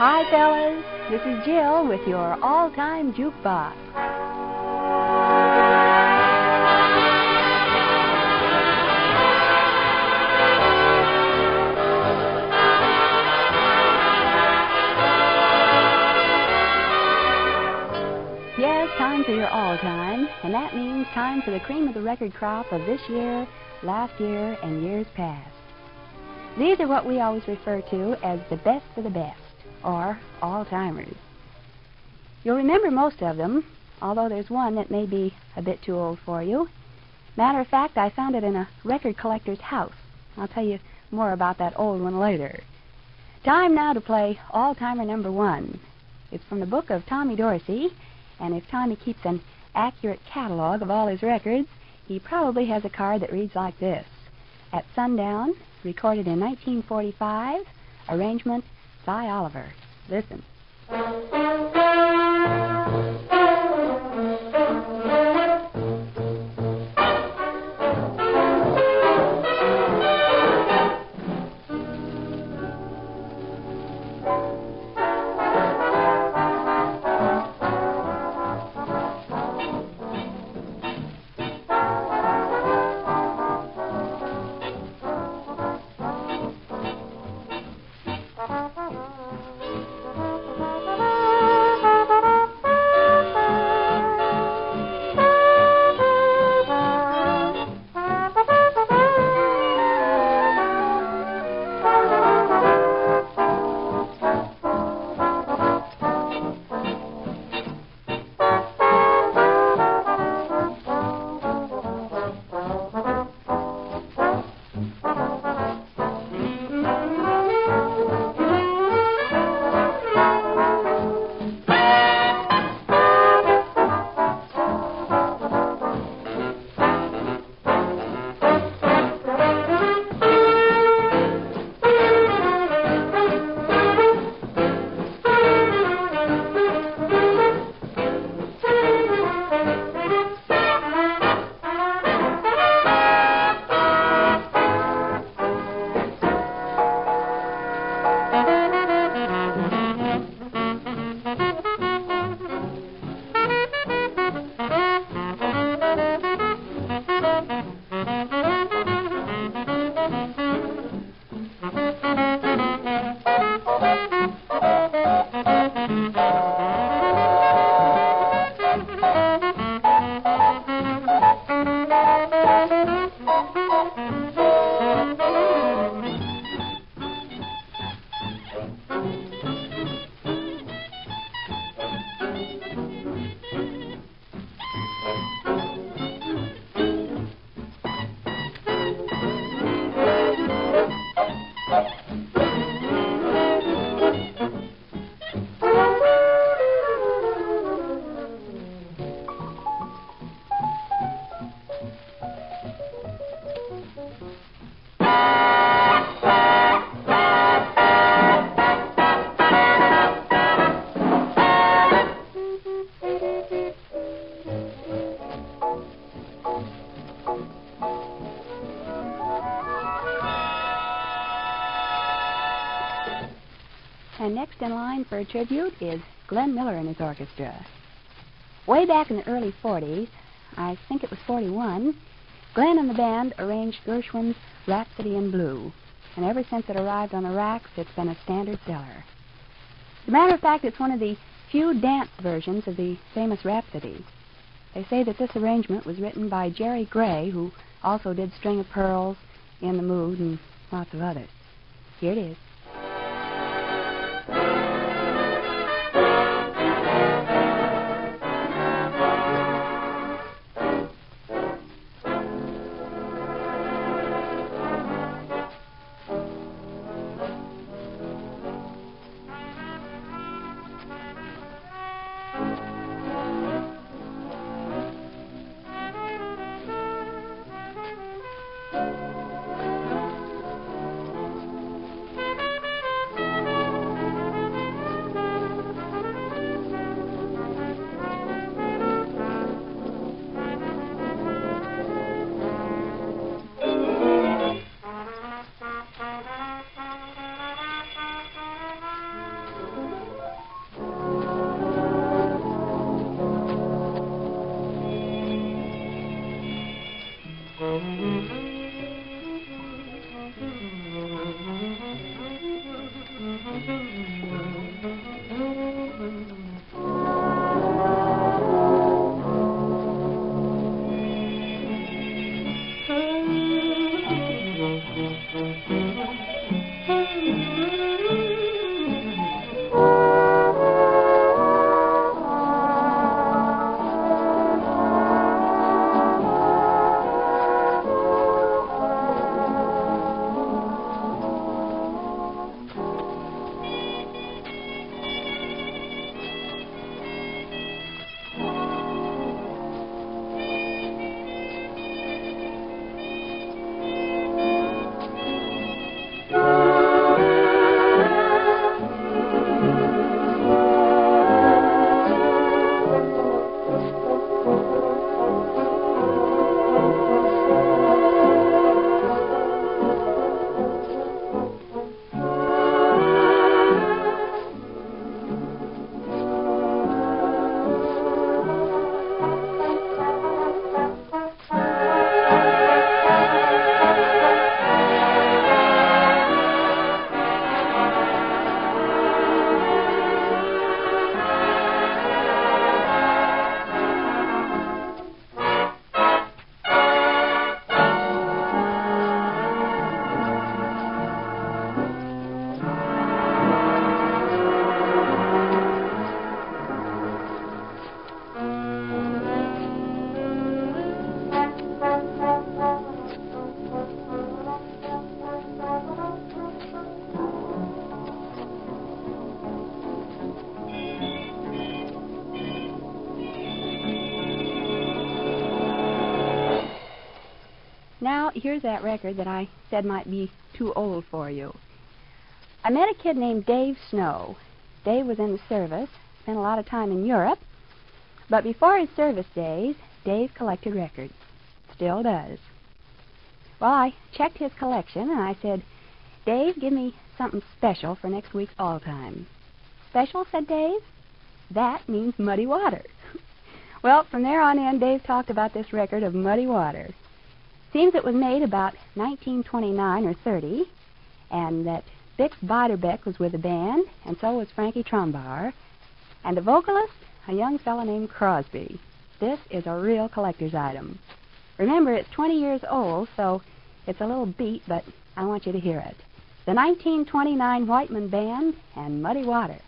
Hi, fellas. This is Jill with your all-time jukebox. Yes, time for your all-time, and that means time for the cream of the record crop of this year, last year, and years past. These are what we always refer to as the best of the best, or all-timers. You'll remember most of them, although there's one that may be a bit too old for you. Matter of fact, I found it in a record collector's house. I'll tell you more about that old one later. Time now to play all-timer number one. It's from the book of Tommy Dorsey, and if Tommy keeps an accurate catalog of all his records, he probably has a card that reads like this. At Sundown, recorded in 1945, arrangement Sy Oliver. Listen. Next in line for a tribute is Glenn Miller and his orchestra. Way back in the early 40s, I think it was 41, Glenn and the band arranged Gershwin's Rhapsody in Blue. And ever since it arrived on the racks, it's been a standard seller. As a matter of fact, it's one of the few dance versions of the famous Rhapsody. They say that this arrangement was written by Jerry Gray, who also did String of Pearls, In the Mood, and lots of others. Here it is. Now, record that I said might be too old for you. I met a kid named Dave Snow. Dave was in the service, spent a lot of time in Europe, but before his service days, Dave collected records. Still does. Well, I checked his collection and I said, Dave, give me something special for next week's All Time. Special, said Dave? That means muddy water. well, from there on in, Dave talked about this record of muddy water. Seems it was made about 1929 or 30, and that Bix Beiderbecke was with the band, and so was Frankie Trumbauer, and the vocalist, a young fellow named Crosby. This is a real collector's item. Remember, it's 20 years old, so it's a little beat, but I want you to hear it. The 1929 Whiteman Band and Muddy Water.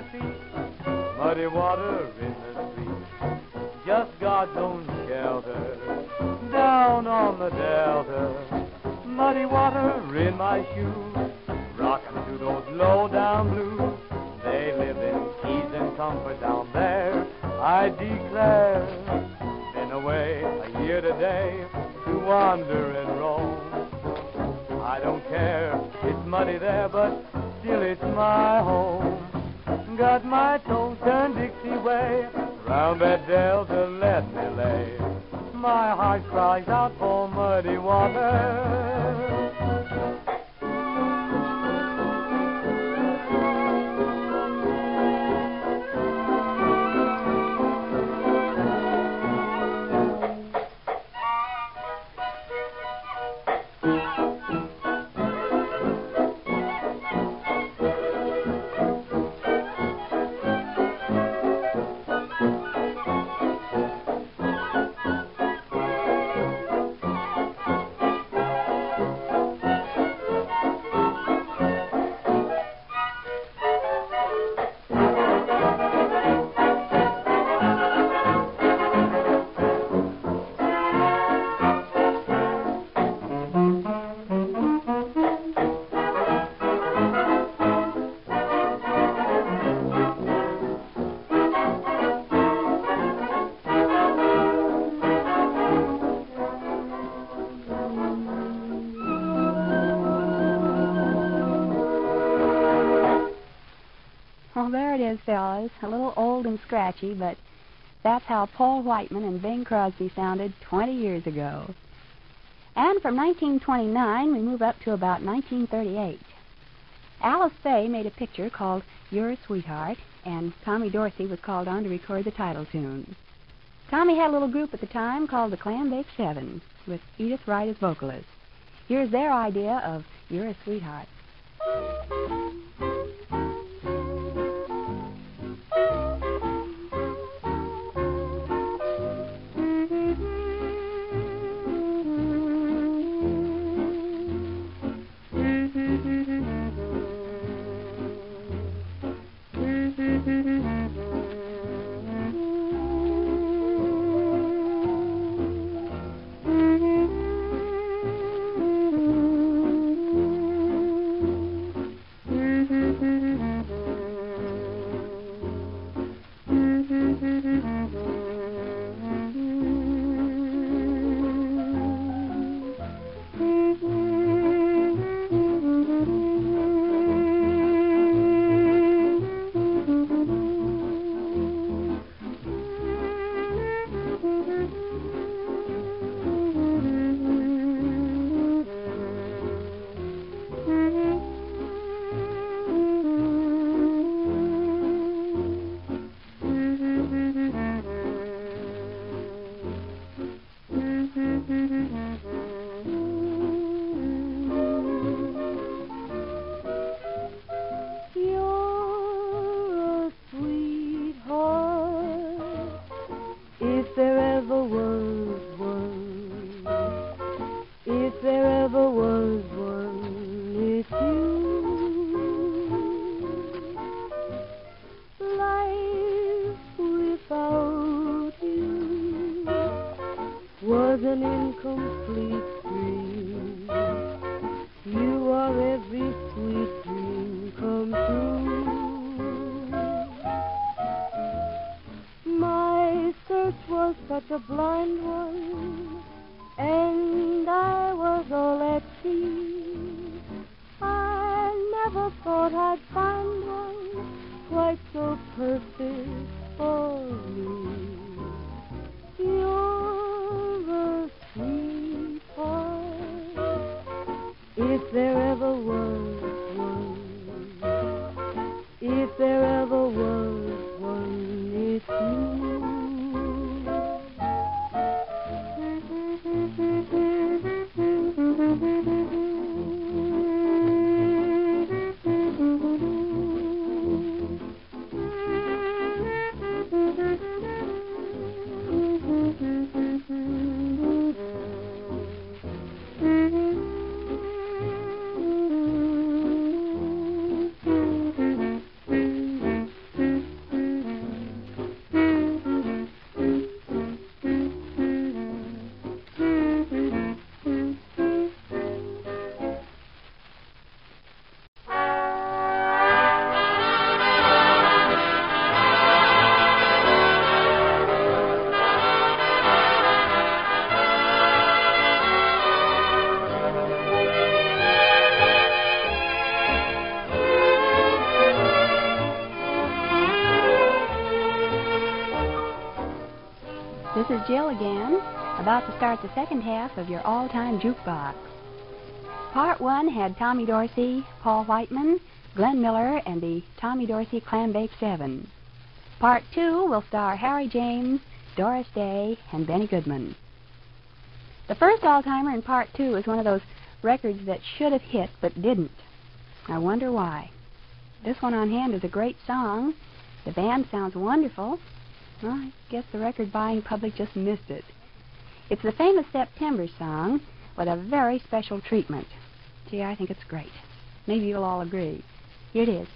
My feet, muddy water in the street. Just God's own shelter down on the delta. Muddy water in my shoes, rocking to those low down blues. They live in ease and comfort down there. I declare, been away a year today to wander and roam. I don't care, it's muddy there, but still it's my home. Got my toes turned Dixie way, round that delta let me lay. My heart cries out for muddy water. Well, there it is, fellas. A little old and scratchy, but that's how Paul Whiteman and Bing Crosby sounded 20 years ago. And from 1929, we move up to about 1938. Alice Faye made a picture called You're a Sweetheart, and Tommy Dorsey was called on to record the title tune. Tommy had a little group at the time called the Clambake Seven, with Edythe Wright as vocalist. Here's their idea of You're a Sweetheart. Is Jill again, about to start the second half of your all-time jukebox. Part one had Tommy Dorsey, Paul Whiteman, Glenn Miller, and the Tommy Dorsey Clambake Seven. Part two will star Harry James, Doris Day, and Benny Goodman. The first all-timer in part two is one of those records that should have hit but didn't. I wonder why. This one on hand is a great song. The band sounds wonderful. Well, I guess the record buying public just missed it. It's the famous September song with a very special treatment. Gee, I think it's great. Maybe you'll all agree. Here it is.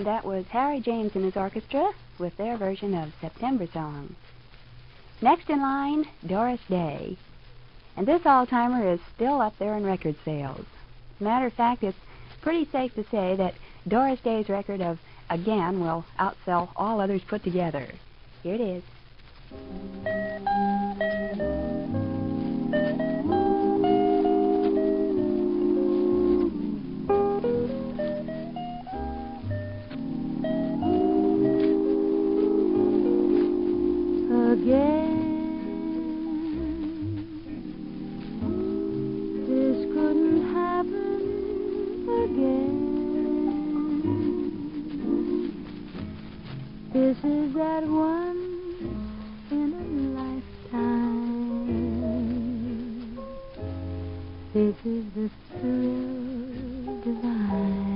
And that was Harry James and his orchestra with their version of September Song. Next in line, Doris Day. And this all-timer is still up there in record sales. Matter of fact, it's pretty safe to say that Doris Day's record of Again will outsell all others put together. Here it is. Again. This couldn't happen again. This is that once in a lifetime. This is the thrill divine.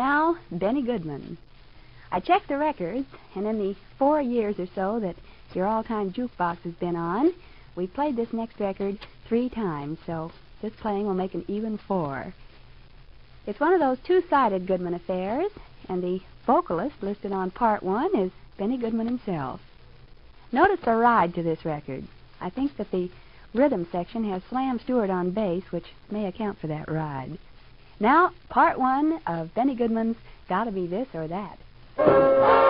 Now, Benny Goodman. I checked the records, and in the four years or so that your all-time jukebox has been on, we played this next record three times, so this playing will make an even four. It's one of those two-sided Goodman affairs, and the vocalist listed on part one is Benny Goodman himself. Notice the ride to this record. I think that the rhythm section has Slam Stewart on bass, which may account for that ride. Now, part one of Benny Goodman's Gotta Be This or That.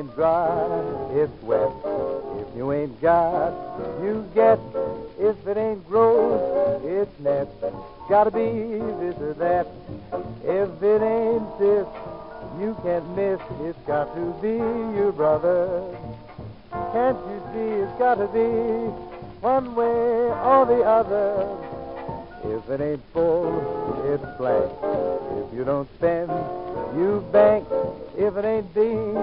Ain't dry, it's wet. If you ain't got, you get. If it ain't gross, it's net. Gotta be this or that. If it ain't this, you can't miss. It's got to be your brother. Can't you see it's gotta be one way or the other? If it ain't full, it's blank. If you don't spend, you bank. If it ain't Dean,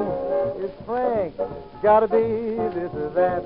it's Frank. Gotta be this or that.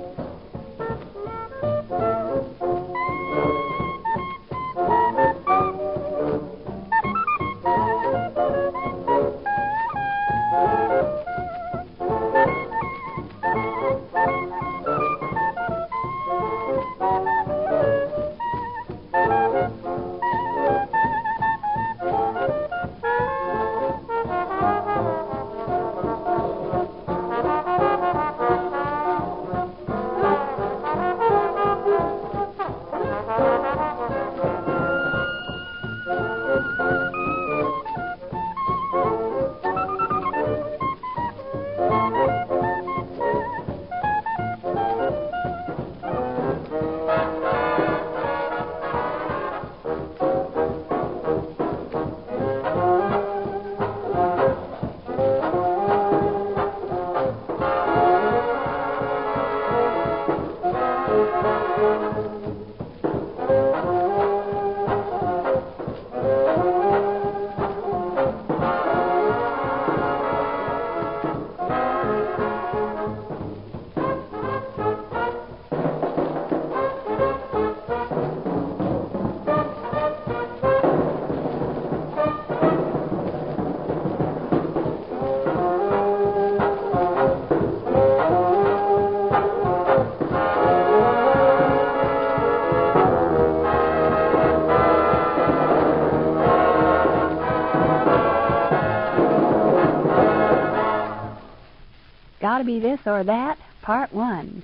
Or That, Part 1.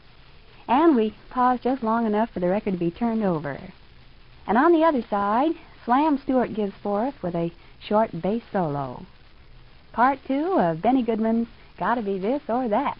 And we paused just long enough for the record to be turned over. And on the other side, Slam Stewart gives forth with a short bass solo. Part 2 of Benny Goodman's Gotta Be This or That.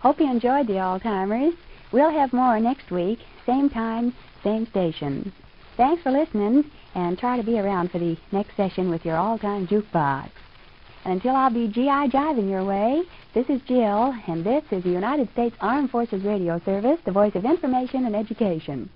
Hope you enjoyed the All-Timers. We'll have more next week, same time, same station. Thanks for listening, and try to be around for the next session with your all-time jukebox. And until I'll be GI jiving your way, this is Jill, and this is the United States Armed Forces Radio Service, the voice of information and education.